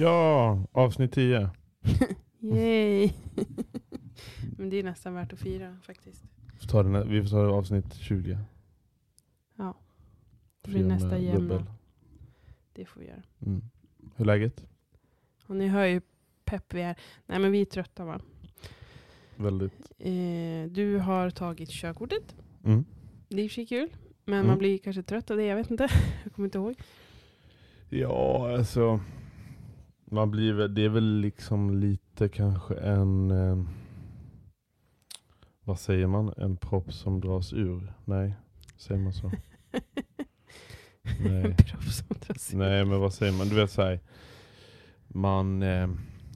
Ja, avsnitt 10. Yay! Men det är nästan värt att fira faktiskt. Vi får ta, den, vi får ta avsnitt 20. Ja. Det blir Fira nästa med jämna. dubbel. Det får vi göra. Mm. Hur är läget? Och ni hör ju pepp vi är. Nej men vi är trötta va? Väldigt. Eh, du har tagit körkortet. Mm. Det är i och för sig kul. Men Mm. man blir kanske trött av det, jag vet inte. Jag kommer inte ihåg. Ja, alltså. Man blir väl, det är väl liksom lite kanske en... Eh, vad säger man? En propp som dras ur? Nej, säger man så? Nej. Proffs som dras ur. Nej, men vad säger man? Du vet såhär. Man... Eh,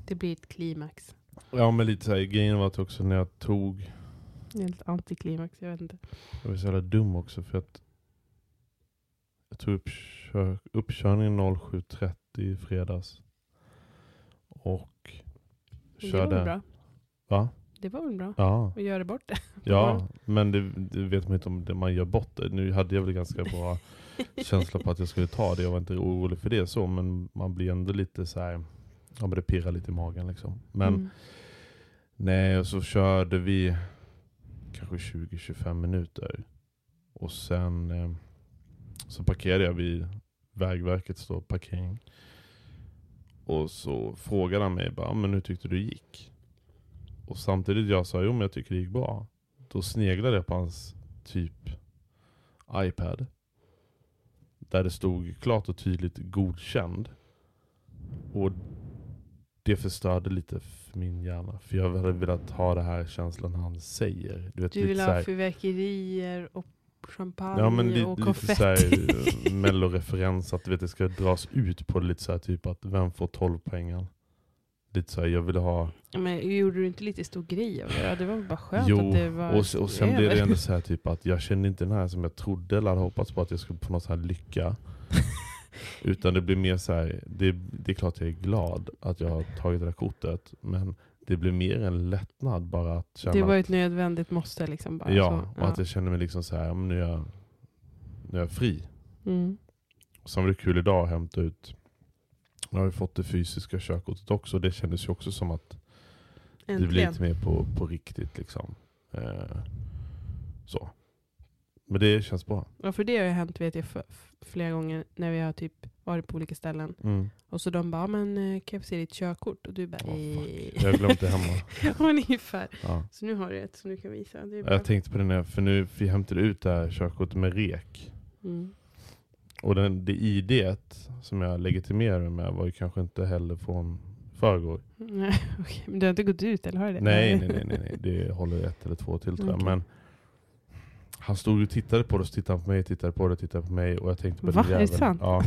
Det blir ett klimax. ja men lite såhär, grejen var att också när jag tog Det är ett antiklimax, jag vet inte. Jag var så jävla dum också för att jag tog upp kör, uppkörningen 07.30 i fredags. Och Men Det var körde... väl bra? Va? Det var väl bra? Ja, Och göra bort det. ja men det, det vet man inte om det man gör bort det. Nu hade jag väl ganska bra känsla på att jag skulle ta det. Jag var inte orolig för det så, men man blir ändå lite så här. Ja men det pirrar lite i magen liksom. Men Mm. Nej, och så körde vi kanske 20-25 minuter. Och sen eh, så parkerade jag vid Vägverkets parkering. Och så frågade han mig bara, "Ah, men hur tyckte du gick? Och samtidigt jag sa, jo men jag tycker det gick bra. Då sneglade jag på hans typ iPad. Där det stod klart och tydligt godkänd. Och det förstörde lite för min hjärna. För jag hade velat ha det här känslan han säger. Du, vet, Du vill ha här- fyrverkerier och champagne Ja men li, och lite konfetti. såhär melloreferens att du vet, det ska dras ut på det lite såhär typ att vem får 12 poängen? Lite såhär, jag ville ha... Men gjorde du inte lite stor grej av det? Det var väl bara skönt jo, att det var och, och sen blev det ändå såhär typ att jag kände inte den här som jag trodde eller hade hoppats på att jag skulle få någon här lycka. Utan det blir mer så här, det, det är klart jag är glad att jag har tagit det där kortet. Men det blir mer en lättnad bara att känna Det var ett nödvändigt måste liksom. Bara, Ja, så. och att jag känner mig liksom så här, ja, nu är jag, nu är jag fri. Mm. Sen var det kul idag att hämta ut, nu har vi fått det fysiska körkortet också. Det kändes ju också som att det blir Äntligen. lite mer på, på riktigt. liksom. Eh, så. Men det känns bra. Ja, för det har ju hänt vet jag flera gånger när vi har typ varit på olika ställen. Mm. Och så de bara, "Ja, men eh, kan jag få se ditt körkort? Och du bara, "Eh." Jag har glömt det hemma. ungefär. Ja. Så nu har du ett som du kan visa. Jag tänkte på det när, för nu vi hämtade ut det här körkortet med rek. Mm. Och den, det ID som jag legitimerade med var ju kanske inte heller från förrgår. Nej, okej. Men du har inte gått ut eller har du det? Nej, nej, nej, nej, nej. Det håller ett eller två till tror jag. Okej. Men han stod och tittade på det, så tittade han på mig, tittade på det, tittade på mig och jag tänkte på Va? den Är det jäveln. sant? Ja.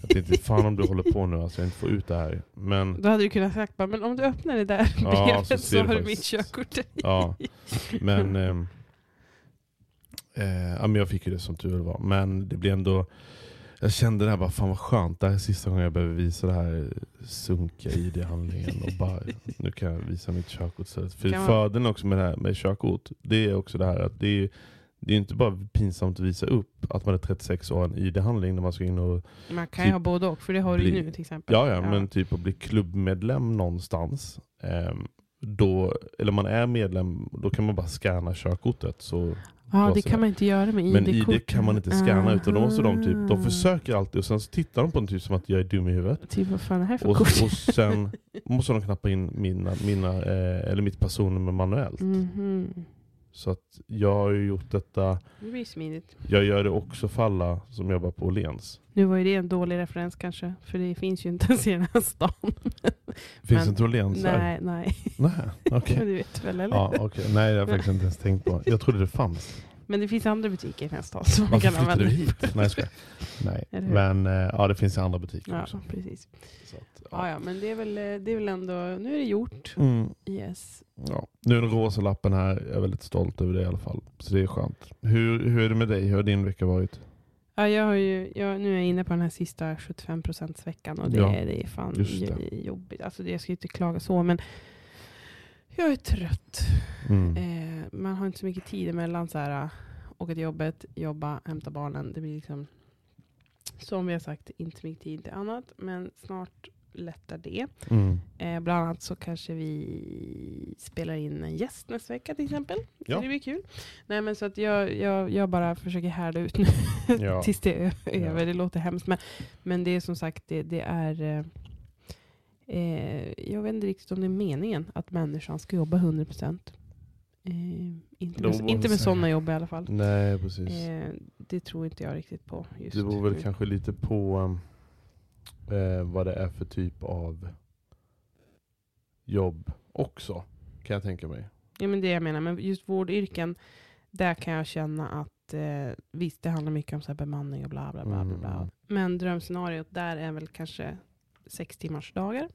Jag tänkte, fan om du håller på nu, alltså jag inte får ut det här. Men, Då hade du kunnat sagt bara, men om du öppnar det där Ja, brevet så så, har du mitt körkort. ja. Men, ehm, eh, ja, men jag fick ju det som tur var. Men det blev ändå, jag kände det här bara, fan vad skönt. Det här är sista gången jag behöver visa det här sunkiga ID-handlingen. Och bara, nu kan jag visa mitt körkort. För man- fördelen också med det här med körkort, det är också det här att det är det är inte bara pinsamt att visa upp att man är 36 år och har en ID-handling när man ska in och Man kan Typ ju ha både och, för det har du ju bli- nu till exempel. Ja, ja, men typ att bli klubbmedlem någonstans. ehm, då, eller man är medlem, då kan man bara scanna körkortet. Så, ja, det kan man inte göra med men ID-kort. ID kan man inte scanna, utan då måste de typ, de Aha. försöker alltid och sen så tittar de på en typ som att jag är dum i huvudet. Typ vad fan är det här för Och, kort? och sen måste de knappa in mina, mina, eh, eller mitt personnummer manuellt. Mhm. Så att jag har ju gjort detta, Det blir smidigt. jag gör det också för alla som jobbar på Åhléns. Nu var ju det en dålig referens kanske, för det finns ju inte ens i den här stan. Finns Men- inte Åhléns här? nej, nej. Nej, okej. Men du vet väl eller? Ja, okej. Nej, det har jag faktiskt inte ens tänkt på. Jag trodde det fanns. Men det finns andra butiker i stan som man Varför kan använda. du hit? Nej, jag. Nej. Men eh, ja, det finns andra butiker Ja, också. precis. Så att, Ja, ja, men det är, väl, eh, det är väl ändå, nu är det gjort. Mm, Yes. ja. Nu är den rosa lappen här. Jag är väldigt stolt över det i alla fall. Så det är skönt. Hur, hur är det med dig? Hur har din vecka varit? Ja, jag har ju, jag, nu är jag inne på den här sista 75% veckan och det, Ja, är, det är fan det. jobbigt. Alltså det, jag ska inte klaga så, men jag är trött. Mm. Eh, man har inte så mycket tid emellan så här, äh, åka till jobbet, jobba, hämta barnen. Det blir liksom, som vi har sagt, inte så mycket tid till annat. Men snart lättar det. Mm. Eh, bland annat så kanske vi spelar in en gäst nästa vecka till exempel. Så Ja. det blir kul. Nej men så att jag, jag, jag bara försöker härda ut nu Ja. tills det är över. Ja. Det låter hemskt. Men, men det är som sagt, det, det är eh, jag vet inte riktigt om det är meningen att människan ska jobba 100%. Eh, inte med, inte med sådana jobb i alla fall. Nej, precis. Eh, det tror inte jag riktigt på just det beror väl nu. kanske lite på um, vad det är för typ av jobb också. Kan jag tänka mig. Ja, men det jag menar. Men just vårdyrken, där kan jag känna att eh, visst, det handlar mycket om så här bemanning och bla bla bla. bla, bla. Mm. Men drömscenariot där är väl kanske sex timmars dagar.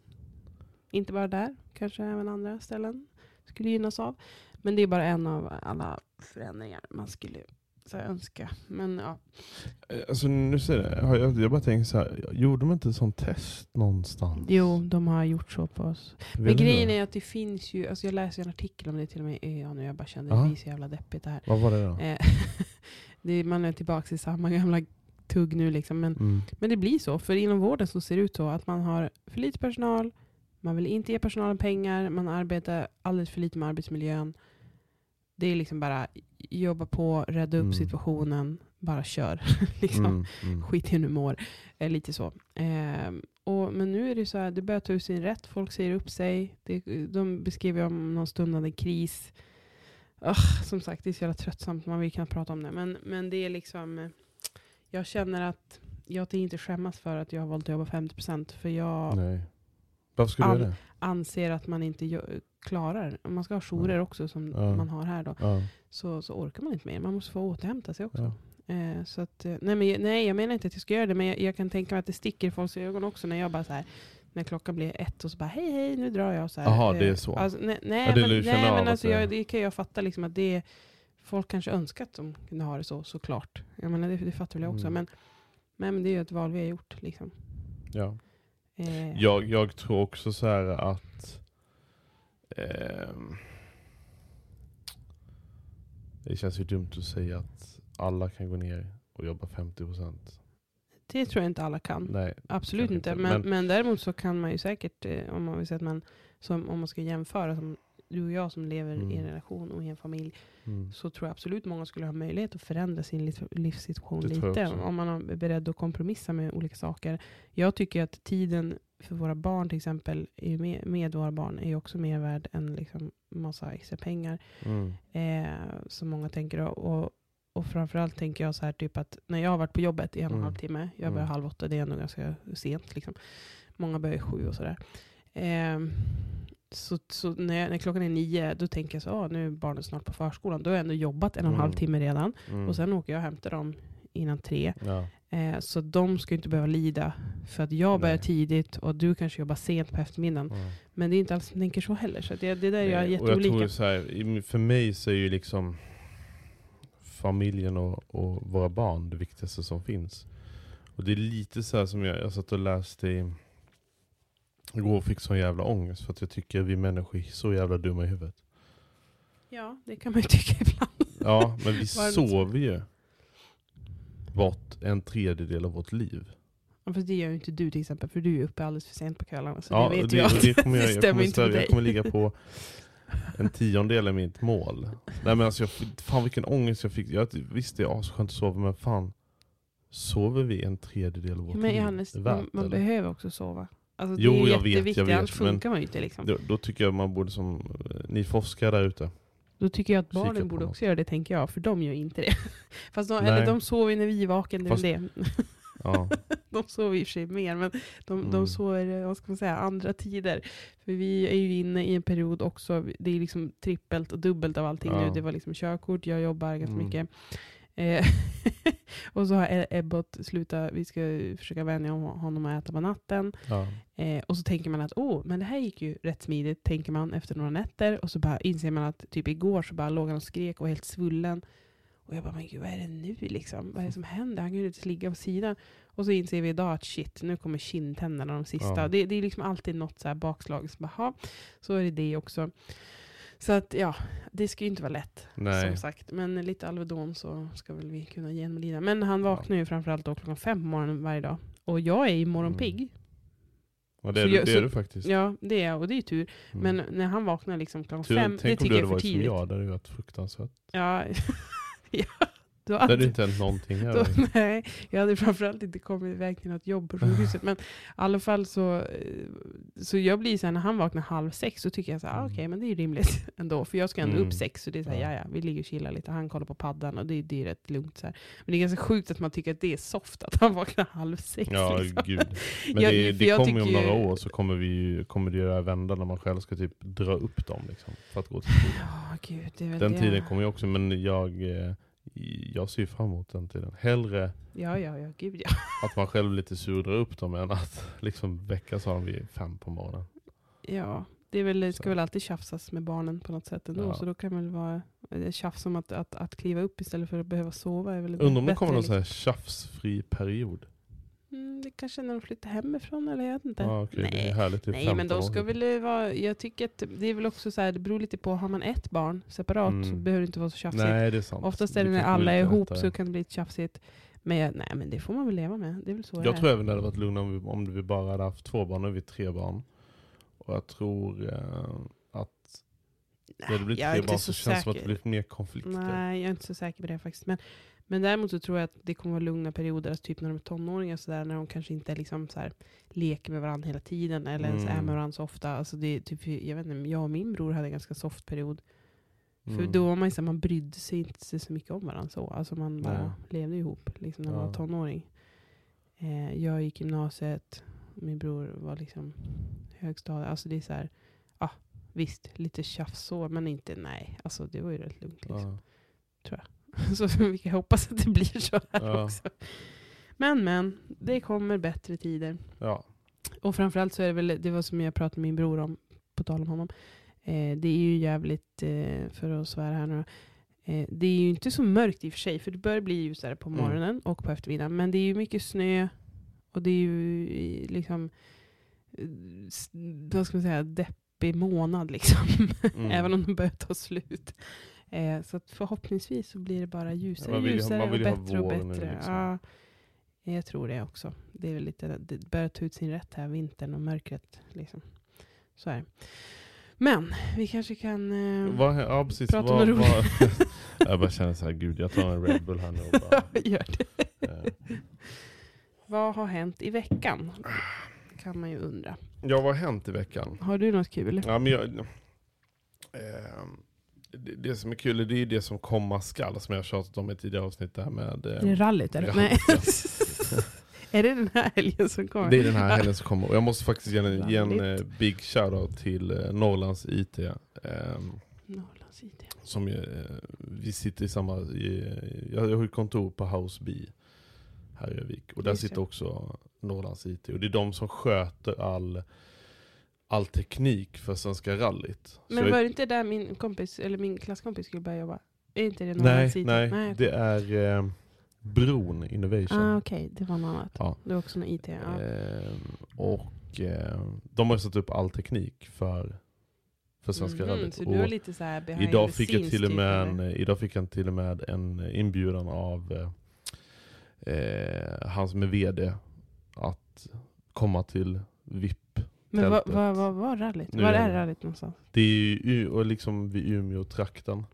Inte bara där, kanske även andra ställen skulle gynnas av. Men det är bara en av alla förändringar man skulle så här, önska. Men ja, Eh, Alltså nu ser jag, har jag, jag bara tänker så här, gjorde de inte sånt test någonstans? jo, de har gjort så på oss. Men Vet du grejen det? är att det finns ju, alltså jag läste en artikel om det till och med i ÖA nu, jag bara kände Ja. det blir så jävla deppigt det här. Vad var det då? Eh, det man är tillbaka i samma gamla tugg nu liksom. Men, Mm. men det blir så, för inom vården så ser det ut så att man har för lite personal, man vill inte ge personalen pengar, man arbetar alldeles för lite med arbetsmiljön. Det är liksom bara jobba på, rädda upp Mm. situationen, bara kör. liksom. Mm, mm. Skit i hur du mår. Eh, lite så. Ehm, och, men nu är det så här, det börjar ta ut sin rätt. Folk säger upp sig. Det, de beskriver om någon stundande kris. Ugh, som sagt, det är så jävla tröttsamt. Man vill knappt prata om det. Men, men det är liksom, eh, jag känner att jag tänker inte skämmas för att jag har valt att jobba 50%. För jag Nej. Varför skulle du All- göra det? anser att man inte klarar, om man ska ha jourer också som Ja. man har här då, Ja. så, så orkar man inte mer. Man måste få återhämta sig också. Ja. Eh, så att, eh, nej, men, nej, jag menar inte att jag ska göra det, men jag, jag kan tänka mig att det sticker i folks ögon också när jag bara så här, när klockan blir ett och så bara hej hej nu drar jag. Jaha, det är Eh, så. Alltså, nej, nej, Ja, men, du nej, men alltså, det- jag, det kan jag fatta liksom att det är, folk kanske önskar att de kunde ha det så, såklart. Jag menar, det, det fattar väl jag också. Mm. Men, men det är ju ett val vi har gjort. Liksom. Ja. Eh, Jag, jag tror också så här att ehm, det känns ju dumt att säga att alla kan gå ner och jobba 50%. Det tror jag inte alla kan. Nej, Absolut inte, Men, men- men däremot så kan man ju säkert, eh, om man vill säga att man, som, om man ska jämföra, som du och jag som lever i en Mm. relation och i en familj, mm. så tror jag absolut många skulle ha möjlighet att förändra sin liv, livssituation lite. Om man är beredd att kompromissa med olika saker. Jag tycker att tiden för våra barn till exempel, med, med våra barn, är ju också mer värd än liksom massa extra pengar. Mm. Eh, som många tänker. Och, och framförallt tänker jag så här typ att när jag har varit på jobbet i en och en Mm. halv timme, jag börjar Mm. halv åtta, det är ändå ganska sent. Liksom. Många börjar sju och sådär. Eh, så så när, jag, när klockan är nio, då tänker jag så ah, nu är barnen snart på förskolan. Då har jag ändå jobbat en och en halv Mm. timme redan. Mm. Och sen åker jag och hämtar dem innan tre. ja. Eh, så de ska inte behöva lida för att jag börjar Nej. tidigt och du kanske jobbar sent på eftermiddagen. Ja. Men det är inte alls som tänker så heller. Så det, det där är jag jag jätteolika. tror så här, för mig så är ju liksom familjen och, och våra barn det viktigaste som finns. Och det är lite så här som jag, jag satt och läste i, igår fick sån jävla ångest för att jag tycker vi människor är så jävla dumma i huvudet. Ja, det kan man ju tycka ibland. Ja, men vi sover ju bort en tredjedel av vårt liv. Ja, fast det gör ju inte du till exempel, för du är uppe alldeles för sent på kvällarna. Så Ja, det vet det, jag. det kommer jag, det jag, kommer inte stödja, jag kommer ligga på en tiondel av mitt mål. Nej men alltså, jag, fan vilken ångest jag fick. Jag, visst det är asskönt att sova men fan. Sover vi en tredjedel av vårt Men liv? Johannes, Är man, värt, man eller? behöver också sova. Alltså, Jo, det är jag vet, jag jätteviktigt, vet, annars men- funkar man ju inte. Liksom. då, då tycker jag man borde som, eh, ni forskare där ute. Då tycker jag att barnen borde något. också göra det, tänker jag. För de gör inte det. Fast de, Nej. eller de sover när vi är vaken, det är väl det. Ja. De sover i och för sig mer, men de, Mm. de sover, eh, vad ska man säga, andra tider. För vi är ju inne i en period också, det är liksom trippelt och dubbelt av allting Ja. nu. Det var liksom körkort, jag jobbar ganska Mm. mycket. Eh, och så har E- Ebbot slutat, vi ska försöka vänja hon- honom att äta på natten. Ja. Eh, och så tänker man att åh, men det här gick ju rätt smidigt, tänker man efter några nätter. Och så bara inser man att typ igår så bara låg han och skrek och var helt svullen. Och jag bara, men gud vad är det nu liksom? Vad är det som händer? Han ju inte ligga på sidan. Och så inser vi idag att shit, nu kommer kindtänderna de sista. Ja. Det, det är liksom alltid något så bakslag. Så, bara, "Ha, så är det det också. Så att ja, det ska ju inte vara lätt. Nej. Som sagt. Men lite Alvedon så ska väl vi kunna genomlida. Men han vaknar ju framförallt då klockan fem på morgonen varje dag. Och jag är ju morgonpigg. Och det Så är, du, jag- det så- är du faktiskt. Ja, det är jag. Och det är tur. Mm. Men när han vaknar liksom klockan Tur- fem, det Tänk om tycker du jag hade är för varit som tidigt. jag, det hade varit fruktansvärt. Ja, ja, då Det hade ju inte hänt någonting då, nej, jag hade framförallt inte kommit iväg till något jobb på sjukhuset. Men i alla fall så, eh, så jag blir så här, när han vaknar halv sex så tycker jag så här, ah, Mm. okej men det är ju rimligt ändå. För jag ska ändå Mm. upp sex så det är så här, Ja. ja. vi ligger och chillar lite. Han kollar på paddan och det, det är rätt lugnt så här. Men det är ganska sjukt att man tycker att det är soft att han vaknar halv sex. Ja, liksom. gud. Men Jag- det, det kommer ju om några år så kommer, vi kommer det ju vända när man själv ska typ dra upp dem liksom, för att gå till skolan. Ja, gud, det Den det. tiden kommer ju också, men jag, eh, jag ser fram emot den tiden. Hellre Ja, ja, ja, gud ja. att man själv lite sur och drar upp dem än att liksom väckas av dem vid fem på morgonen. Ja, det är väl, det ska Så. väl alltid tjafsas med barnen på något sätt ändå. Ja. Så då kan väl vara eh, tjafs om att, att, att kliva upp istället för att behöva sova. Är väl Undrar om det kommer någon liksom. här tjafsfri period? Mm, det kanske är när de flyttar hemifrån eller jag vet inte. Det är Nej. Nej men 15 de år. ska väl eh, vara, jag tycker att det är väl också så här, det beror lite på, har man ett barn separat så Mm. behöver det inte vara så tjafsigt. Nej det är sant. Oftast är det när kan komma alla är ihop så kan det bli lite tjafsigt. Men jag, nej men det får man väl leva med, det är väl så det Jag är. tror även det hade varit lugnare om vi, om vi bara hade haft två barn, nu är vi tre barn. Och jag tror eh, att det hade blivit jag är tre barn så, så känns det som att det blivit mer konflikter. Nej, jag är inte så säker på det faktiskt. Men, men däremot så tror jag att det kommer vara lugna perioder, alltså typ när de är tonåringar, så där, när de kanske inte liksom så här, leker med varandra hela tiden eller ens är Mm. med varandra så ofta. Alltså det typ, jag, vet inte, jag och min bror hade en ganska soft period. För Mm. då var man, så här, man brydde sig inte så mycket om varandra. Så. Alltså man bara Nej. levde ihop liksom, när man Ja. var tonåring. Eh, jag gick gymnasiet, min bror var liksom högstadiet. Alltså det är så här, ja visst, lite tjafs så, men inte nej. Alltså det var ju rätt lugnt. Liksom. Ja. Så vi kan hoppas att det blir så här Ja. också. Men men, det kommer bättre tider. ja. Och framförallt så är det väl, det var som jag pratade med min bror om, på tal om honom. Eh, det är ju jävligt, eh, för att svära här nu eh, det är ju inte så mörkt i och för sig, för det börjar bli ljusare på Mm. morgonen och på eftermiddagen. Men det är ju mycket snö och det är ju i- liksom, eh, vad ska man säga, deppig månad liksom. Mm. Även om den börjar ta slut. Eh, så förhoppningsvis så blir det bara ljusare, ha- ljusare och bättre och bättre. liksom. Ja, jag tror det också. Det, är väl lite, det börjar ta ut sin rätt här, vintern och mörkret. Liksom. Så är det. Men vi kanske kan... Eh, Vad, ja precis. Prata om vad, något vad, jag bara känner så här, gud jag tar en Red Bull här nu och bara, gör det. eh. Vad har hänt i veckan? Kan man ju undra. Ja vad har hänt i veckan? Har du något kul? Ja, men jag, eh, det, som är kul det är det som komma skall som jag har tjatat om i tidigare avsnitt. Där med, Är det eh, rallyt eller? Nej. är det den här helgen som kommer? det är den här helgen som kommer. Och jag måste faktiskt ge en, ge en eh, big shoutout till eh, Norrlands IT. Eh, Norrlands IT. som, eh, vi sitter i samma, i, jag, jag har ju kontor på House B. här i Övik. Och där sitter också Norrlands IT. Och det är de som sköter all, all teknik för Svenska rallyt. Så Men jag- var det inte där min kompis, eller min klasskompis skulle börja jobba? Är inte det nej, Norrlands IT? nej, okej. det är eh, Bron Innovation. Ah, Okej, det var något annat. Ja. Det var också något IT. Ja. Eh, och eh, de har satt upp all teknik för, för Svenska Mhm, rallyt. Så du är lite så här idag fick, jag till och typ, med en, eller? idag fick han till och med en inbjudan av eh, eh, han som är VD att komma till VIP. Men vad vad- vad var rallyt? Var är är rallyt någonstans? Det är ju liksom vid Umeå-trakten.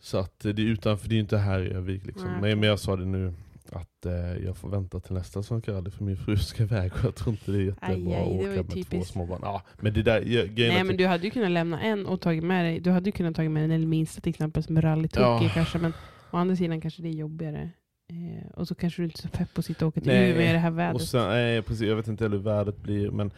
Så att det är utanför, det är ju inte här i Övik liksom. Nej, Men, okej. men jag sa det nu att eh, jag får vänta till nästa Svenska rally för min fru ska iväg och jag tror inte det är jättebra Aj, aj, var att åka med två typiskt. små barn. Ja, men det där, jag, är Nej men du hade ju kunnat lämna en och tagit med dig, du hade ju kunnat tagit med den minsta till exempel som rallytokig Ja. kanske, men å andra sidan kanske det är jobbigare. Eh, och så kanske du inte är så pepp på att sitta och åka till Nej, Umeå i det här vädret. sen, nej, precis, jag vet inte hur vädret blir, men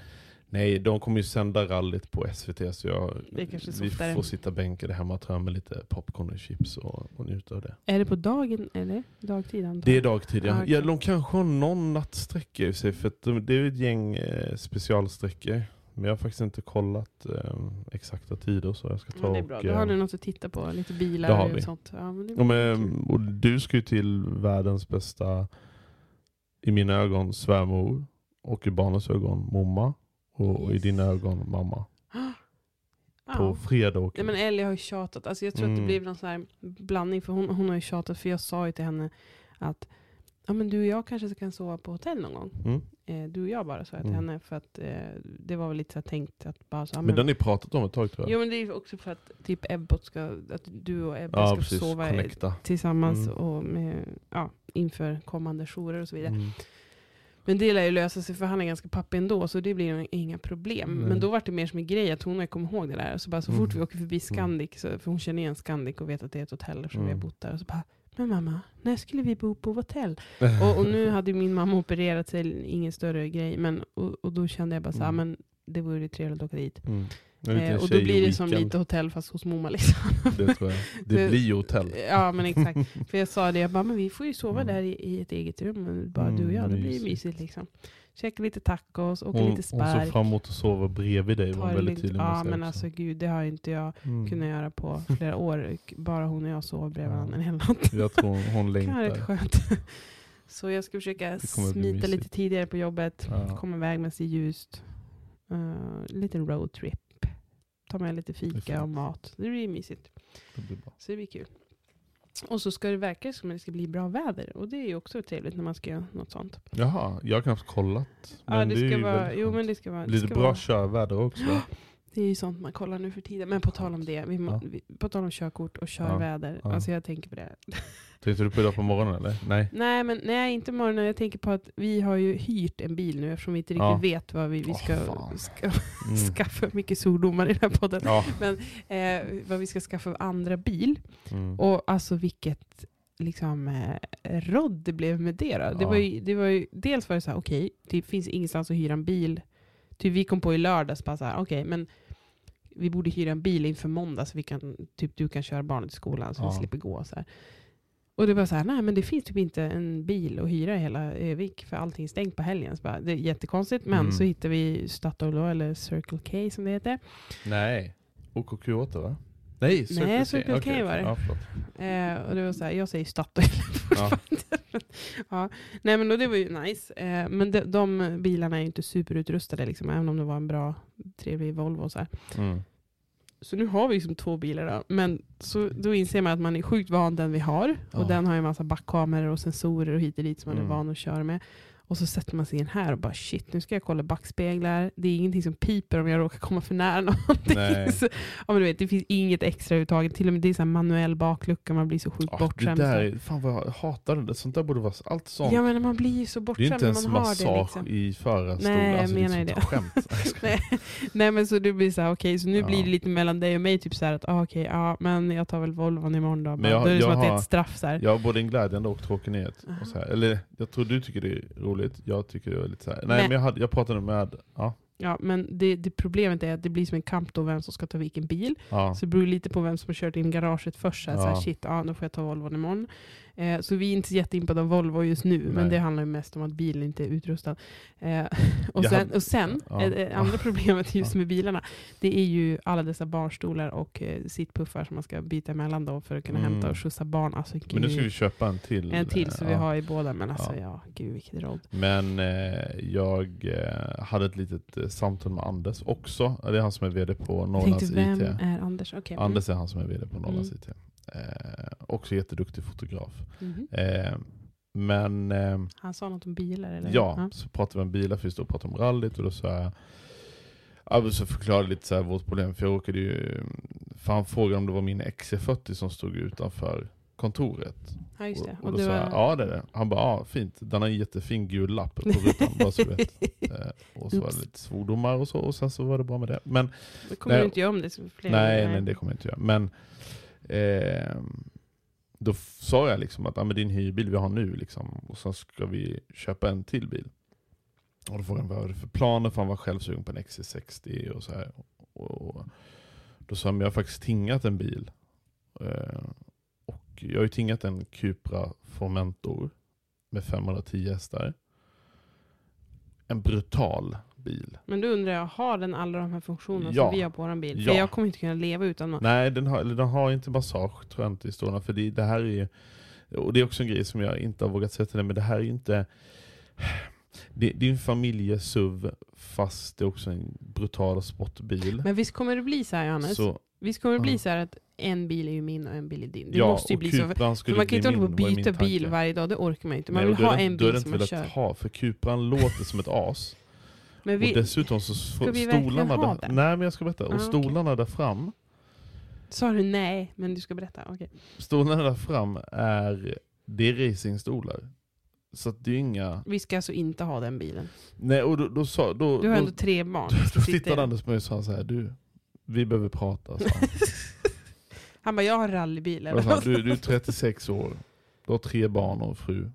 nej, de kommer ju sända rallyt på SVT, så jag, vi softare. får sitta bänkade hemma tror jag, med lite popcorn och chips och, och njuta av det. Är det på dagen eller dagtid antar Det är dagtid, ja. Ah, okej. ja de kanske har någon nattsträcka i sig, för det är ett gäng eh, specialsträckor. Men jag har faktiskt inte kollat eh, exakta tider så jag ska ta Ja, det är bra, och... då har eh, ni något att titta på, lite bilar och vi. sånt. Ja, men det Ja, men, och du ska ju till världens bästa, i mina ögon, svärmor. Och i barnens ögon, momma. Och, och i Yes. dina ögon, mamma. På Ja. fredag åker Nej, men Ellie har ju tjatat, alltså jag tror att det Mm. blir någon sån här blandning, för hon, hon har ju tjatat, för jag sa ju till henne att ja, men du och jag kanske kan sova på hotell någon gång. Mm. Eh, du och jag bara, sa jag till Mm. henne, för att eh, det var väl lite så här tänkt att bara så, ja, Men det har ni pratat om ett tag tror jag. Jo men det är också för att typ Ebbot ska, att du och Ebbe ja, ska precis. sova Connecta. tillsammans Mm. och med, ja, inför kommande jourer och så vidare. Mm. Men det lär ju lösa sig för han är ganska pappig ändå så det blir inga problem. Nej. Men då var det mer som en grej att hon kommit ihåg det där. Så, bara, så fort Mm. vi åker förbi Scandic, så, för hon känner igen Scandic och vet att det är ett hotell som vi har Mm. bott där. Och så bara, men mamma, när skulle vi bo på hotell? Och, och nu hade min mamma opererat sig, ingen större grej. Men, och, och då kände jag bara så här, Mm. men det vore trevligt att åka dit. Mm. Eh, och då blir det som lite hotell fast hos momma liksom. Det tror jag. Det blir ju hotell. Ja men exakt. För jag sa det, jag bara, men vi får ju sova Mm. där i, i ett eget rum. men Bara Mm, du och jag, det blir ju mysigt liksom. Käka lite tacos, åka Hon, lite hon såg spark. fram emot att sova bredvid dig. Var det väldigt tydlig Ja men också. alltså gud, det har inte jag Mm. kunnat göra på flera år. Bara hon och jag sov bredvid Ja. varandra en hel natt. Jag tror hon, hon Det längtar. skönt. Så jag ska försöka Det smita lite tidigare på jobbet. Ja. Komma iväg med sig ljust. Uh, liten roadtrip. Ta med lite Det fika och mat. Det blir mysigt. Det blir. Så det blir kul. Och så ska det verka som att det ska bli bra väder. Och det är ju också trevligt när man ska göra något sånt. Jaha, jag har knappt kollat. Men ja, det, är ska vara, jo men det ska vara... Blir det ska bra vara, körväder också? det är ju sånt man kollar nu för tiden. Men på tal om det, vi, må, Ja. vi, på tal om körkort och körväder. Ja. Alltså jag tänker på det. Tänkte du på idag på morgonen eller? Nej. Nej, men nej, inte imorgon. Jag tänker på att vi har ju hyrt en bil nu eftersom vi inte riktigt Ja. vet vad vi, vi ska, fan. ska Mm. skaffa. Mycket svordomar i den här podden. Ja. Eh, vad vi ska skaffa för andra bil. Mm. Och alltså vilket liksom eh, rodd det blev med det då. Det, var ju, det var ju, dels var det så här, okej, det finns ingenstans att hyra en bil. Typ vi kom på i lördags, bara så här, okej, men vi borde hyra en bil inför måndag så vi kan, typ du kan köra barnet till skolan så vi Ja. slipper gå. Så här. Och det var så här, nej men det finns typ inte en bil att hyra i hela Övik för allting är stängt på helgen. Så bara, det är jättekonstigt, men Mm. så hittade vi Statoil eller Circle K som det heter. Nej. OKQ8 va? Nej, Nej, Circle K var det. Ja. Eh, och det var så här, jag säger Statoil fortfarande. Ja. Nej men då, det var ju nice. Eh, men de, de bilarna är ju inte superutrustade liksom, även om det var en bra, trevlig Volvo så. Mm. Så nu har vi liksom två bilar då. Men så, då inser man att man är sjukt van den vi har. Och Ja. den har ju en massa backkameror och sensorer och hit och dit som man Mm. är van att köra med. Och så sätter man sig in här och bara shit, nu ska jag kolla backspeglar. Det är ingenting som piper om jag råkar komma för nära någonting. Nej. Så, ja, men du vet, det finns inget extra överhuvudtaget. Till och med det är så manuell baklucka, man blir så sjukt det bortskämd. där, så här. är- fan vad jag hatar det. Sånt där borde vara, allt sånt. Ja men man blir ju så det är bortskämd inte när ens man har det. massage Liksom. i förarstol. Nej, jag alltså, menar det är det. skämt. Nej, jag men så det blir så här, okej, så nu Ja. blir det lite mellan dig och mig, typ så här att ah, okej, ja men jag tar väl Volvon imorgon då. Men jag- då är det som jag att det är har- ett straff så här. Jag har både en glädjande och tråkig nyhet. Och så här. Eller jag tror du tycker det är roligt, jag tycker det är lite så här. Nej Men- men, jag, hade, jag pratade med, ja, Ja, men det, det problemet är att det blir som en kamp då vem som ska ta vilken bil. ja. Så det beror lite på vem som har kört in garaget först. Så här, så här, Ja. shit, ja, då får jag ta Volvon imorgon. Eh, så vi är inte så jätteimpade av Volvo just nu, Nej. men det handlar mest om att bilen inte är utrustad. Eh, och, sen, och sen, Ja. eh, eh, andra problemet just med bilarna, det är ju alla dessa barnstolar och eh, sittpuffar som man ska byta emellan då för att kunna Mm. hämta och skjutsa barn. Alltså, Men nu ska gud. vi köpa en till. en till så vi har i båda, men alltså Ja. ja, gud vilket rodd. Men eh, jag hade ett litet samtal med Anders också. Det är han som är VD på Norrlands tänkte, vem IT. är Anders? Mm. Anders är han som är VD på Norrlands Mm. IT. Eh, också jätteduktig fotograf. Mhm. Eh, men eh, Han sa något om bilar eller? ja, så pratade vi om bilar, för vi stod och pratade om rallyt och då sa jag Ja, så förklarade lite så vårt problem, för jag råkade ju... För han frågade om det var min XC40 som stod utanför kontoret. Ja, just det. Och, och då sa var... jag, ja det är det. Han bara, ja fint. Den har en jättefin gul lapp på rutan, bara så vet. Eh, och så var det lite svordomar och så, och sen så var det bra med det. Men Det kommer Nej. du inte göra om det fler nej, nej, det kommer jag inte göra. Men eh, då sa jag liksom att, ah, men det är en hyrbil vi har nu liksom, och sen ska vi köpa en till bil. Och då frågade han vad är det för planer, för han var själv sugen på en XC60 och så här. Och, och då sa han, jag har faktiskt tingat en bil. Eh, och jag har ju tingat en Cupra Formentor med 510 hästar. En brutal bil. Men då undrar jag, har den alla de här funktionerna Ja. som vi har på vår bil? Ja. För jag kommer inte kunna leva utan någon. Nej, den har, den har inte massage tror jag inte i stålarna. För det, det här är ju, och det är också en grej som jag inte har vågat till dig, men det här är ju inte... Det, det är en familjesuv fast det är också en brutal sportbil. Men visst kommer det bli så här Johannes? så, visst kommer det bli så här att en bil är ju min och en bil är din? Det ja, måste ju bli så. För, man kan inte hålla på och byta bil varje dag, det orkar man inte. Man Nej, vill ha en då är bil det som inte man velat kör. ha, för Cupran låter som ett as. Men och vi, dessutom så stolarna där? Nej men jag ska berätta. Ah, Och stolarna där fram, sa du nej, men du ska berätta? Okej. stolarna där fram är, det är racingstolar. Så att det är inga... Vi ska alltså inte ha den bilen. Nej och då, då sa... Då, Du har då, ändå tre barn. Då sitter- tittade Anders på mig och sa så här, du, vi behöver prata. sa han. Bara, jag har rallybil. Och då Eller? sa du, du är 36 år, du har tre barn och fru.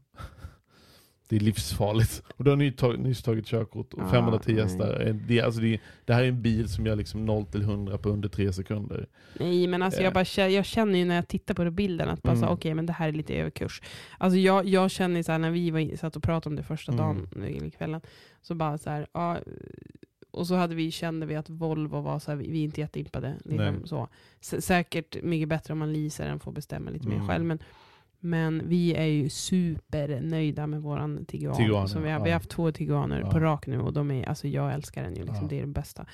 Det är livsfarligt. Och du har nyss tagit, nyss tagit körkort och Ja, 510 nej. hästar. Det, alltså det, det här är en bil som gör liksom 0 till 100 på under tre sekunder. Nej men alltså Eh. jag, bara, jag känner ju när jag tittar på den bilden att bara Mm. okej men det här är lite överkurs. Alltså jag, jag känner så här, när vi var, satt och pratade om det första Mm. dagen, eller kvällen, så bara så här, ja, och så hade vi, kände vi att Volvo var så här, vi är inte jätteimpade. Liksom, så. S- säkert mycket bättre om man leasar än får bestämma lite mer Mm. själv. Men, men vi är ju supernöjda med våran Tiguan. Tiguan, som vi, har, ja. vi har haft två Tiguaner Ja. på rak nu och de är, alltså jag älskar den ju. Liksom, Ja. Det är det bästa.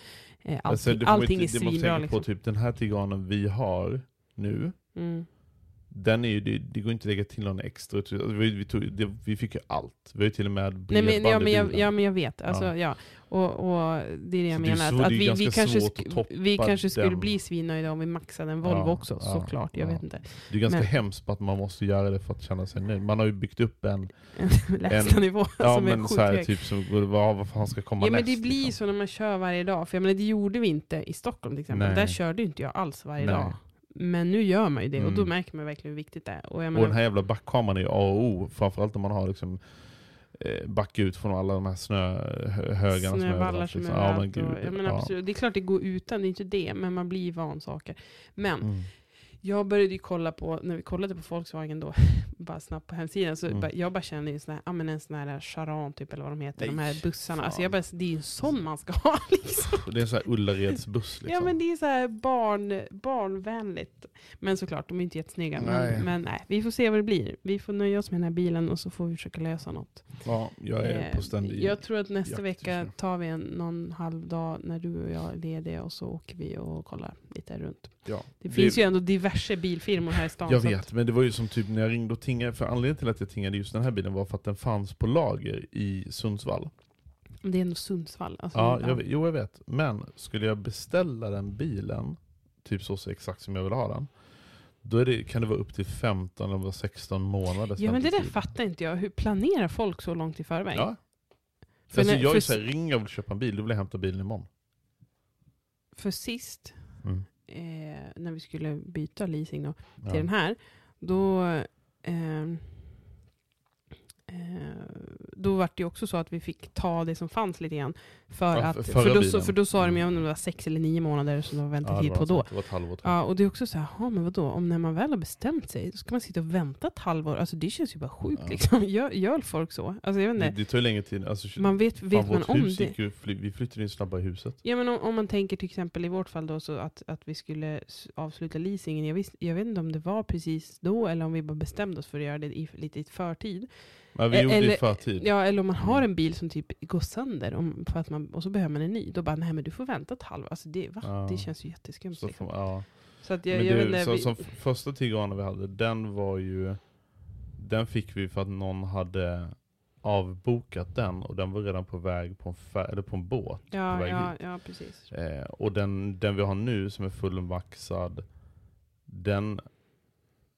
Eh, Alltså, allting det får man allting inte- är det måste svinbra. Liksom. på typ den här Tiganen vi har nu, Mm. Den är ju, det, det går inte att lägga till någon extra. Alltså, vi, vi, tog, det, vi fick ju allt. Vi har ju till och med Nej, bredband men, ja, men jag, ja men jag vet. Alltså, Ja. ja. Och, och det är det jag Så är menar. att, det att är vi, vi kanske, vi kanske skulle den. bli svinnöjda om vi maxade en Volvo Ja, också, ja, såklart. Jag ja. vet inte. Det är ganska Men- hemskt att man måste göra det för att känna sig nöjd. Man har ju byggt upp en, En lägsta nivå ja som är men sjukt så här, typ som vad, vad fan ska komma Ja men näst? det blir liksom. så när man kör varje dag. För jag menar, det gjorde vi inte i Stockholm till exempel. Nej. Där körde inte jag alls varje Nej. dag. Men nu gör man ju det och då Mm. märker man verkligen hur viktigt det är. Och jag Och menar, den här jävla backkameran är ju A och O, framförallt om man har liksom eh, back ut från alla de här snöhögarna som är snövallar överallt. som är Liksom. Ja, men överallt. gud, och, jag menar, ja. absolut, det är klart det går utan, det är inte det. Men man blir van saker. Men Mm. Jag började ju kolla på, när vi kollade på Volkswagen då, bara snabbt på hemsidan, så Mm. bara, jag bara kände ju sån här, ja men en sån här Charan typ, eller vad de heter, de Nej, här bussarna. fan. Alltså jag bara, det är ju en sån man ska ha liksom. Det är en sån här Ullaredsbuss liksom. Ja men det är så här barn, barnvänligt. Men såklart, de är inte jättesnygga. Nej. Men, men nej, vi får se vad det blir. Vi får nöja oss med den här bilen och så får vi försöka lösa något. Ja, jag är Eh, på ständig jag tror att nästa jakt vecka tar vi en, någon halv dag när du och jag är lediga och så åker vi och kollar lite runt. Ja. Det, finns ju ändå diverse bilfirmor här i stan. Jag att- vet, men det var ju som typ när jag ringde och tingade, för anledningen till att jag tingade just den här bilen var för att den fanns på lager i Sundsvall. Det är ändå Sundsvall. Alltså, Ja, jag, vet- jo jag vet. Men skulle jag beställa den bilen, typ så, så exakt som jag vill ha den, då det, kan det vara upp till 15 eller 16 månaders Ja men det där fattar inte jag. Hur planerar folk så långt i förväg? Ja. För alltså, när- jag är för- såhär, ring jag vill köpa en bil, då vill jag hämta bilen imorgon. För sist, Mm. Eh, när vi skulle byta leasing då, Ja. till den här, då, eh, då var det ju också så att vi fick ta det som fanns lite grann. För, Ja, att, för- då, så, för då sa de Mm. om det var sex eller nio månader som det var Ja, väntetid det var på då. Det var ett halvår jag. Ja, och det är också så här, ja, men vadå, om när man väl har bestämt sig, så ska man sitta och vänta ett halvår. Alltså det känns ju bara sjukt Ja. liksom. Gör, gör folk så? Alltså jag vet Det, inte. det tar ju längre tid. Alltså, Man vet, fan, vet man om det? ju, vi flyttade ju snabbare i huset. Ja, men om, om man tänker till exempel i vårt fall då, så att, att vi skulle avsluta leasingen. Jag, visst, jag vet inte om det var precis då eller om vi bara bestämde oss för att göra det i, lite i förtid. Men vi Eh, gjorde det eller- i förtid. Ja, eller om man har Mm. en bil som typ går sönder om, för att man, och så behöver man en ny. Då bara, nej men du får vänta ett halvår. Alltså det? Ja. det känns ju jätteskumt. Så liksom. ja. Så att jag, Men jag vet det, inte, så, vi, som första Tigranen vi hade, den var ju Den fick vi för att någon hade avbokat den och den var redan på väg på en, eller på en båt på ja, väg ja, hit. ja, precis. Eh, och den, den vi har nu som är fullmaxad Den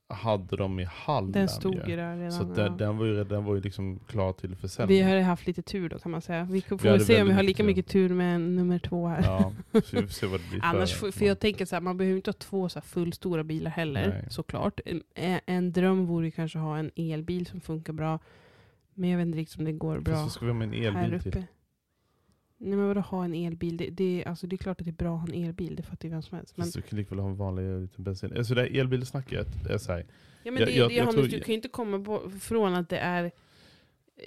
hade de i hallen Den stod ju. där redan. Så ja. den, var ju den var ju liksom klar till försäljning. Vi har haft lite tur då kan man säga. Vi får Vi väl se om vi har lika tur. mycket tur med nummer två här. Ja, så vi se vad det blir Annars, för, för, för jag tänker så här, man behöver inte ha två så här fullstora bilar heller, Nej. såklart. En, en dröm vore ju kanske ha en elbil som funkar bra. Men jag vet inte riktigt om det går bra så ska vi ha en här elbil uppe. till. Nej men vadå ha en elbil? Det, det, alltså, det är klart att det är bra att ha en elbil, det fattar ju vem som helst. Men, Fast du kan lika väl ha en vanlig liten bensin. Alltså det här elbilsnacket är så här. ja, men jag- det, jag- det, jag Hannes, tror- du kan ju inte komma från att det är eh,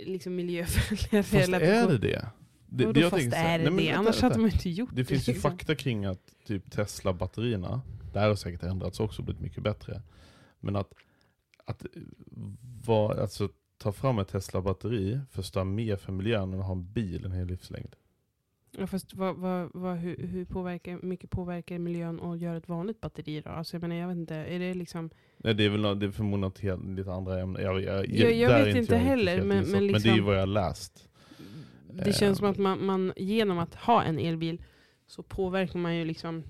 liksom miljövänligare. Fast är det det? det, Vadå jag fast så här- är det nej, men det? vänta, Annars vänta. hade man inte gjort Det finns ju liksom. fakta kring att typ Tesla-batterierna, det här har säkert ändrats också och blivit mycket bättre. Men att, att var, alltså, ta fram ett Tesla-batteri förstör mer för miljön än att ha en bil en hel livslängd. Ja, fast vad, vad, vad, hur, hur påverkar, mycket påverkar miljön att göra ett vanligt batteri då? Alltså jag menar, jag vet inte, är det liksom... Nej, det är väl nå- det är förmodligen något helt, lite andra ämnen. Jag, jag, Jag- jag vet inte jag heller, helt men- insatt. men men det är ju liksom- vad jag har läst. Det känns som Ehm. att man, man genom att ha en elbil så påverkar man ju liksom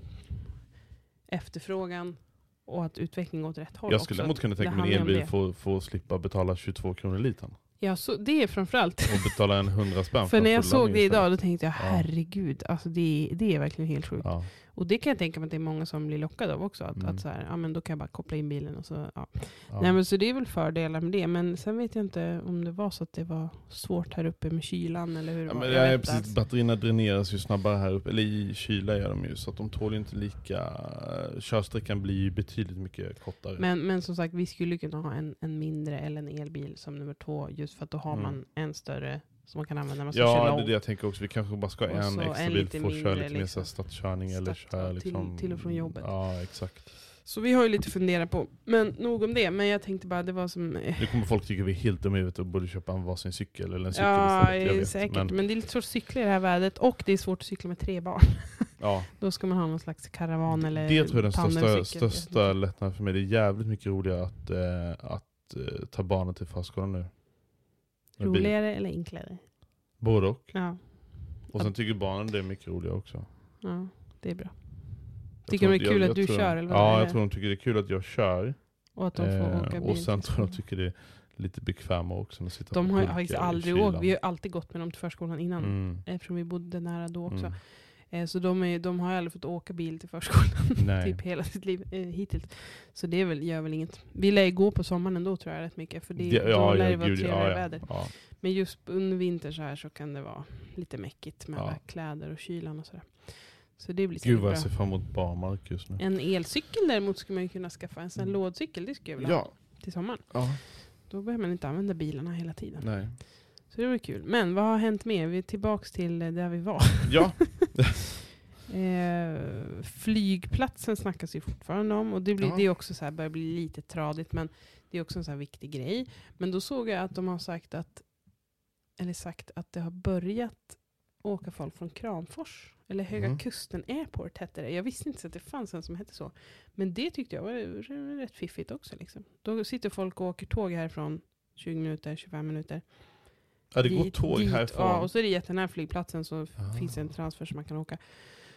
efterfrågan och att utvecklingen går åt rätt håll Jag skulle däremot kunna tänka mig en elbil det. få, få slippa betala 22 kronor litern. Ja, så det är framförallt. Och betala en 100 spänn För en när jag såg det idag då tänkte jag Ja. herregud, alltså det, det är verkligen helt sjukt. Ja. Och det kan jag tänka mig att det är många som blir lockade av också. Att, Mm. att så här, ja, men då kan jag bara koppla in bilen och så, ja. Ja. Nej men så det är väl fördelar med det. Men sen vet jag inte om det var så att det var svårt här uppe med kylan eller hur det Ja, var. men Jag inte precis, batterierna dräneras ju snabbare här uppe, eller i kyla gör de ju, så att de tål ju inte lika... Körsträckan blir ju betydligt mycket kortare. Men, men som sagt, vi skulle kunna ha en, en mindre eller en elbil som nummer två. Just för att då har Mm. man en större som man kan använda när man ska köra ja, det är det jag tänker också. Vi kanske bara ska ha en extra en bil för att köra lite mer liksom. stadskörning eller Start- köra till- liksom... till och från jobbet. Ja, exakt. Så vi har ju lite funderat på. Men nog om det. Men jag tänkte bara, det var som... Nu kommer folk tycka vi är helt dumma i huvudet och borde köpa en varsin cykel eller en cykel Ja, istället. Säkert. Men... Men, det är lite svårt att cykla i det här vädret. Och det är svårt att cykla med tre barn. ja, Då ska man ha någon slags karavan eller det tror jag är den största, största lättnaden för mig. Det är jävligt mycket roligare att, eh, att eh, ta barnen till förskolan nu. Roligare eller enklare? Både och. Ja, Och sen tycker barnen det är mycket roligare också. ja det är bra. Jag Tycker de det är kul jag- att jag du tror- kör, eller vad Ja, jag tror de tycker det är kul att jag kör. Och att de får Eh, åka bil. och sen tror jag de tycker det är lite bekvämare också. Att sitta De har faktiskt aldrig åkt. Vi har ju alltid gått med dem till förskolan innan. Mm. Eftersom vi bodde nära då också. Mm. Eh, Så de, är, de har aldrig fått åka bil till förskolan. Typ hela sitt liv eh, hittills. Så det väl, gör väl inget. Vi lär ju gå på sommaren ändå tror jag rätt mycket. För det, Det- då lär det vara trevligare ja, väder. Ja. Men just under vintern så här så kan det vara lite mäckigt med Ja. alla kläder och kylan och sådär. Så det blir Gud vad jag ser fram emot barmark just nu. En elcykel däremot skulle man ju kunna skaffa. En sån här lådcykel, det skulle jag vilja ha Ja. till sommaren. ja. Då behöver man inte använda bilarna hela tiden. Nej. Så det var kul. Men vad har hänt mer? Vi är tillbaks till eh, där vi var. Ja. Eh, flygplatsen snackas ju fortfarande om. Och det, blir, Ja. det är också så här, börjar bli lite tradigt. Men det är också en så viktig grej. Men då såg jag att de har sagt att, eller sagt att det har börjat åka folk från Kramfors. Eller Höga Mhm. Kusten Airport hette det. Jag visste inte så att det fanns en som hette så. Men det tyckte jag var rätt fiffigt också. Liksom. Då sitter folk och åker tåg härifrån 20 minuter, 25 minuter. Ja, det går dit- tåg dit, härifrån. Ja, och så är det jättenära flygplatsen så Ah. finns det en transfer som man kan åka.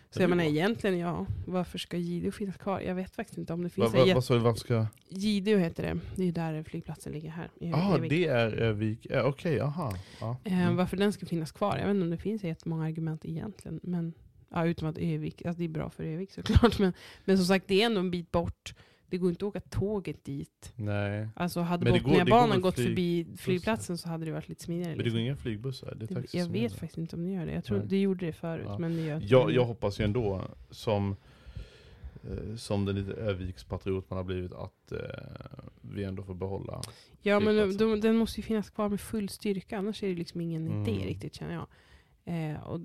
Så Ja, jag menar egentligen, ja, varför ska Jidö finnas kvar? Jag vet faktiskt inte om det Va, finns. va, en vad sa du, varför ska... Jidö heter det. Det är där flygplatsen ligger här. Ja, Örnsköldsvik. det är Övik. Eh, Okej, aha. Ja. Eh, Mm. Varför den ska finnas kvar? Jag vet inte om det finns jättemånga argument egentligen. Men, ja, utom att Övik, alltså det är bra för Övik såklart. Men, men som sagt, det är ändå en bit bort. Det går inte att åka tåget dit. Nej. Alltså hade Men Botniabanan gått flyg- förbi flygplatsen så hade det varit lite smidigare. Men det liksom. går inga flygbussar? Det är taxi jag vet faktiskt inte om det gör det. Jag tror Nej. det gjorde det förut. Ja. Men det gör Jag, jag hoppas ju ändå, som, eh, som den lite Övikspatriot man har blivit, att eh, vi ändå får behålla. Ja men de, den måste ju finnas kvar med full styrka, annars är det liksom ingen idé Mm. riktigt känner jag. Eh, och,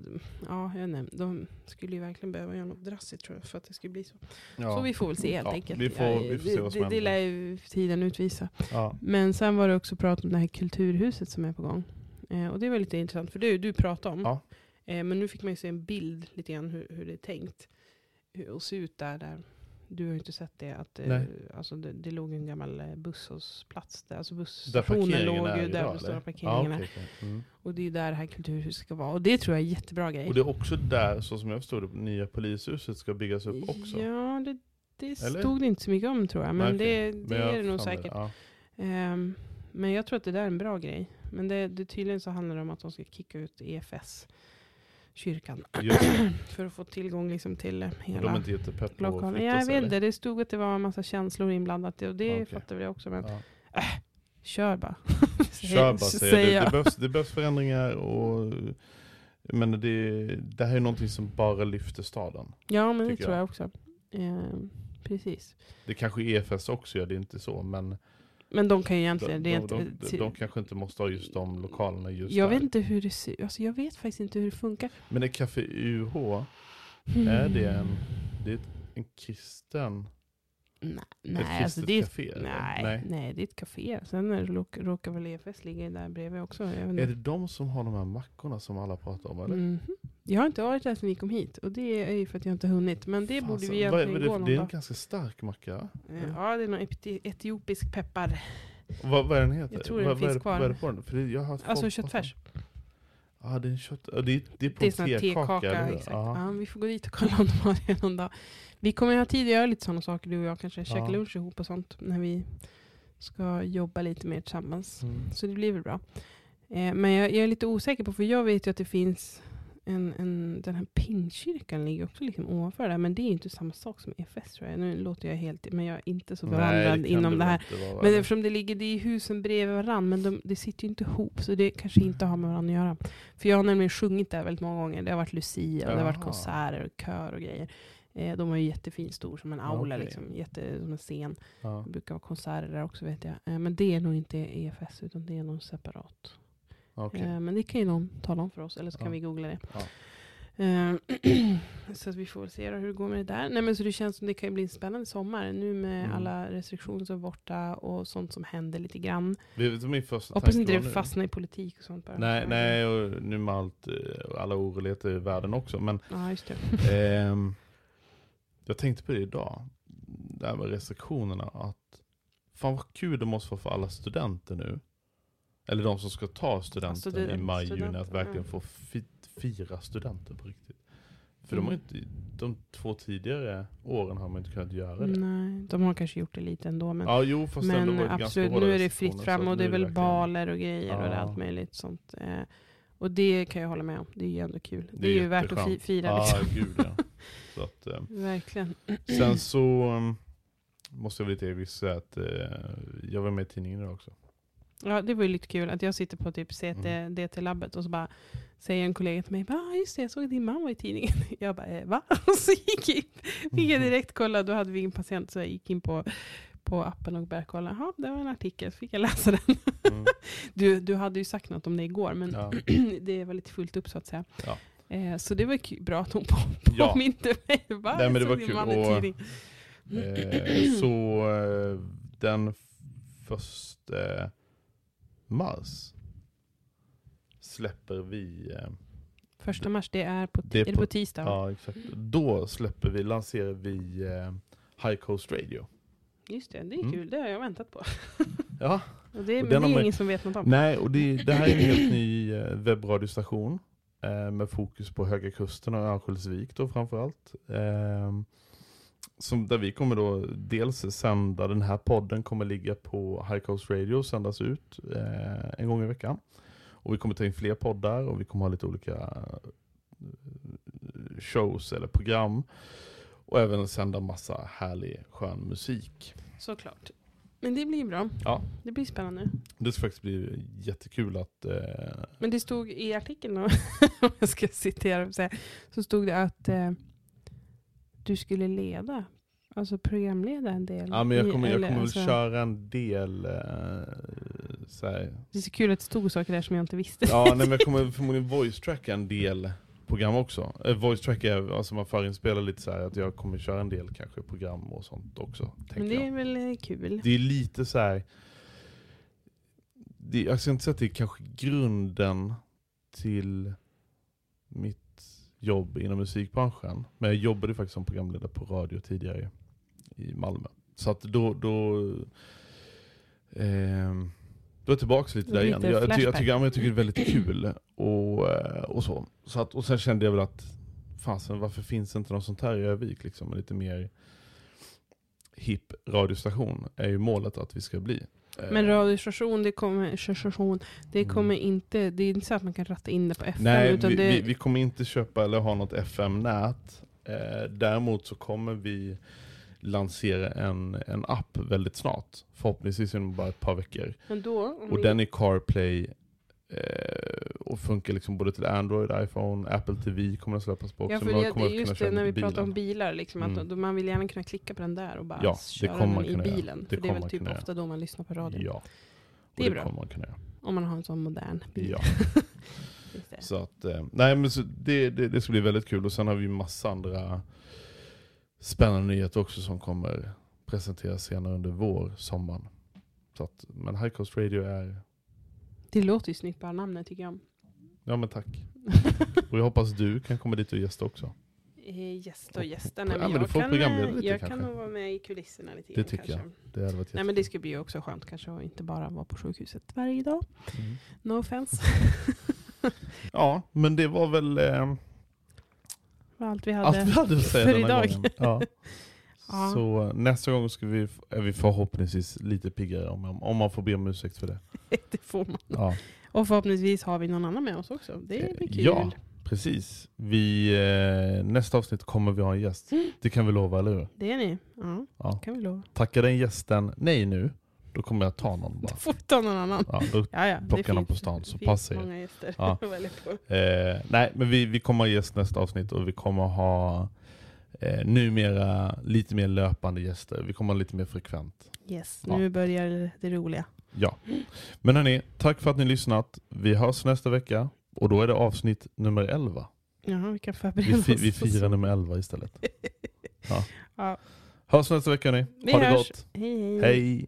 ja, jag inte, de skulle ju verkligen behöva göra något drastiskt tror jag för att det ska bli så. Så vi får väl se helt Ja, enkelt. vi får- Ja, vi får se det, vad som det, det händer. lär ju tiden utvisa. Ja. Men sen var det också prat om det här kulturhuset som är på gång. Eh, och det var lite intressant, för det du pratade om. Ja. Eh, men nu fick man ju se en bild lite grann hur, hur det är tänkt. Hur, och se ut där, där. Du har ju inte sett det. Att, eh, alltså det, det låg en gammal eh, busshållplats där. Alltså busstationen låg ju där den stora Ja, är. okej, okej. Mm. Och det är där här kulturhuset ska vara. Och det tror jag är en jättebra grej. Och det är också där, så som jag förstod det, nya polishuset ska byggas upp också. Ja, det, det Eller? stod det inte så mycket om tror jag. Men Okej. det, det Men är det nog säkert. Ja. Ehm, men jag tror att det där är en bra grej. Men det, det tydligen så handlar det om att de ska kicka ut EFS, kyrkan, för att få tillgång liksom till eh, Och de är hela inte jättepepp på att jag vet inte, det stod att det var en massa känslor inblandat och det Okej. fattar väl jag också. Men Ja. kör bara. Kör bara, säger säger det, jag. det, behövs, det behövs förändringar och men det, det här är någonting som bara lyfter staden. Ja, men det tycker tror jag. jag också. Ehm, precis. Det kanske EFS också gör, det är inte så, men Men de kan ju egentligen... de, rent, de, eh, de, till- de kanske inte måste ha just de lokalerna just jag där. vet inte hur det ser. Alltså, jag vet faktiskt inte hur det funkar. Men är Café UH, Mm. är det en, det är en kristen, Nej, nej, alltså det är, café? nej, Nej. nej, det är ett café. Sen är det råk, råkar väl EFS ligga där bredvid också. Är det de som har de här mackorna som alla pratar om eller? Mhm. Jag har inte varit där sedan vi kom hit. Och det är ju för att jag inte har hunnit. Men det Fan, borde vi egentligen det, gå det någon är en dag. ganska stark macka. Eh, Ja, det är någon eti- etiopisk peppar. Vad, vad är den heter? Jag tror den vad, finns det, vad kvar. är det på den? För det, jag har haft Alltså köttfärs. Ja, det är en kött... ja, Det är, det är på Det är en tekaka, tekaka. Exakt. Ja. Vi får gå dit och kolla om de har det någon dag. Vi kommer ha tid att göra lite sådana saker, du och jag kanske. Käka lunch ihop och sånt. När vi ska jobba lite mer tillsammans. Mm. Så det blir väl bra. Eh, men jag, jag är lite osäker på, för jag vet ju att det finns en, en, den här pinkyrkan ligger också liksom ovanför där. Men det är ju inte samma sak som EFS tror jag. Nu låter jag helt, men jag är inte så bevandrad inom det det här. vara, Men eftersom det ligger det är husen bredvid varandra, men de, det sitter ju inte ihop. Så det kanske inte har med varandra att göra. För jag har nämligen sjungit där väldigt många gånger. Det har varit Lucia, och det har varit Jaha. konserter och kör och grejer. Eh, de har ju jättefin stor, som en aula, Okej. liksom, jätte, som en scen. Ja. Det brukar vara konserter där också vet jag. Eh, men det är nog inte EFS, utan det är nog separat. Okej. Eh, men det kan ju någon tala om för oss, eller så kan Ja. vi googla det. Ja. Eh, så att vi får se hur det går med det där. Nej, men så det känns som det kan ju bli en spännande sommar. Nu med Mm. alla restriktioner som är borta och sånt som händer lite grann. Det är min första Hoppas inte det fastnar i politik och sånt bara. Nej, nej, och nu med allt, eh, alla oroligheter i världen också. Men Ja, just det. ehm, jag tänkte på det idag, det här med restriktionerna. Att fan vad kul det måste vara för alla studenter nu. Eller de som ska ta studenten Student- i maj, studenter, juni, att verkligen ja. få fi, fira studenter på riktigt. För de, har Mm. inte, de två tidigare åren har man inte kunnat göra det. Nej, de har kanske gjort det lite ändå. Men, Ja, jo, men det absolut, nu är det fritt fram och det är väl baler och grejer och det Ja. allt möjligt sånt. Eh, och det kan jag hålla med om. Det är ju ändå kul. Det, är ju värt att fi- fira. Ja, Liksom. gud ja. Så att, eh, Verkligen. sen så um, måste jag väl lite egoistiskt säga att eh, jag var med i tidningen idag också. Ja, det var ju lite kul att jag sitter på typ CT, Mm. Och så bara säger en kollega till mig, ja just det, jag såg att din man var i tidningen. Jag bara, eh, va? Och så gick jag in, fick jag direkt kolla, då hade vi ingen patient så jag gick in på, på appen och började kolla. Ja, det var en artikel, så fick jag läsa den. Mm. Du, du hade ju sagt något om det igår, men Ja. det var lite fullt upp så att säga. Ja. Eh, så det var bra att hon på, Ja. påminde mig. Va? Nej, men det var kul. Och. Eh, så eh, den första mars släpper vi, eh, Första mars, det är på, Det är på- på tisdag? ja exakt, då släpper vi, lanserar vi eh, High Coast Radio. Just det, det är Mm. kul. Det har jag väntat på. Ja, Och det, Och men det är man- ingen som vet något om. nej och det, det här är en helt ny eh, webbradiostation eh, med fokus på Höga Kusten och Örnsköldsvik då framförallt. Eh, som där vi kommer då dels sända, den här podden kommer ligga på High Coast Radio sändas ut eh, en gång i veckan. Och vi kommer ta in fler poddar och vi kommer ha lite olika eh, shows eller program. Och även sända massa härlig skön musik. Såklart. Men det blir bra. Ja. Det blir spännande. Det ska faktiskt bli jättekul att... Eh, Men det stod i artikeln då, om jag ska citera och säga, så stod det att eh, du skulle leda, alltså programleda en del. ja, men jag i- kommer, jag eller, kommer väl alltså, köra en del... Eh, så här, Det är så kul att det stod saker där som jag inte visste. Ja, nej, men jag kommer förmodligen voice-tracka en del program också. Eh, voice-track är, alltså man förinspelar lite så här att jag kommer köra en del kanske program och sånt också. Men det jag. är väl eh, kul. Det är lite så här. Det, jag ska inte säga att det är kanske grunden till mitt jobb inom musikbranschen. Men jag jobbade faktiskt som programledare på radio tidigare i Malmö. Så att då, då, ehm, då är jag tillbaka lite där igen. Lite Jag, jag, jag, tycker, jag tycker det är väldigt kul. Och, eh, och, så. Så att, och sen kände jag väl att fasen, varför finns det inte något sånt här i Övik? Liksom, lite mer hipp radiostation är ju målet att vi ska bli. Eh, Men radiostation, det kommer, station, det Mm. kommer inte, det är inte så att man kan ratta in det på FM. Nej, utan vi, det, vi, vi kommer inte köpa eller ha något FM-nät. Eh, däremot så kommer vi lansera en, en app väldigt snart. Förhoppningsvis inom bara ett par veckor. då, Och vi- den är CarPlay eh, och funkar liksom både till Android, iPhone, Apple TV kommer den släppas på också. Ja, för man det, kommer det att är kunna just det när vi i pratar om bilen. bilar, liksom, att Mm. då, man vill gärna kunna klicka på den där och bara Ja, det köra den i göra. bilen. Det för det är väl typ göra. ofta då man lyssnar på radio. Ja, och Det är det bra. kommer man. Om man har en sån modern bil. Ja. Det. Så att, eh, nej men så det, det, det ska bli väldigt kul och sen har vi massa andra spännande nyheter också som kommer presenteras senare under vår, sommaren. Så att, men High Coast Radio är, Det låter ju snyggt bara namnet tycker jag. Ja men tack. Och jag hoppas du kan komma dit och gästa också. Eh, Gästa och gästa. Ja, Nej, men men du jag kan, eh, lite jag kanske. kan nog vara med i kulisserna lite Det grann tycker kanske. Det hade varit Nej men det ska bli också skönt kanske att inte bara vara på sjukhuset varje dag. Mm. No offense. Ja, men det var väl eh, allt vi hade, allt vi hade att säga för idag. Ja. Ja. Så eh, nästa gång ska vi, är vi förhoppningsvis lite piggare om, om, om man får be om ursäkt för det. det får man. Ja. Och förhoppningsvis har vi någon annan med oss också. Det blir kul. Ja, precis. Vi, eh, nästa avsnitt kommer vi ha en gäst. Mm. Det kan vi lova, eller hur? Det är ni. Ja, Ja. kan vi lova. Tackar den gästen nej nu, då kommer jag ta någon bara. Då får vi ta någon annan. Ja, då, Ja, ja, det Plocka någon på stan, så det passa finns er. många gäster Ja. eh, nej, men vi, vi kommer ha gäst nästa avsnitt och vi kommer ha eh, numera lite mer löpande gäster. Vi kommer ha lite mer frekvent. Yes, Ja. nu börjar det roliga. Ja. Men hörni, tack för att ni lyssnat. Vi hörs nästa vecka och då är det avsnitt nummer 11. Jaha, vi kan Vi, förbereda fi, oss. vi firar nummer 11 istället. Ja. Ja. Hörs nästa vecka hörni. Vi Ha det hörs. gott. Hej, hej. Hej.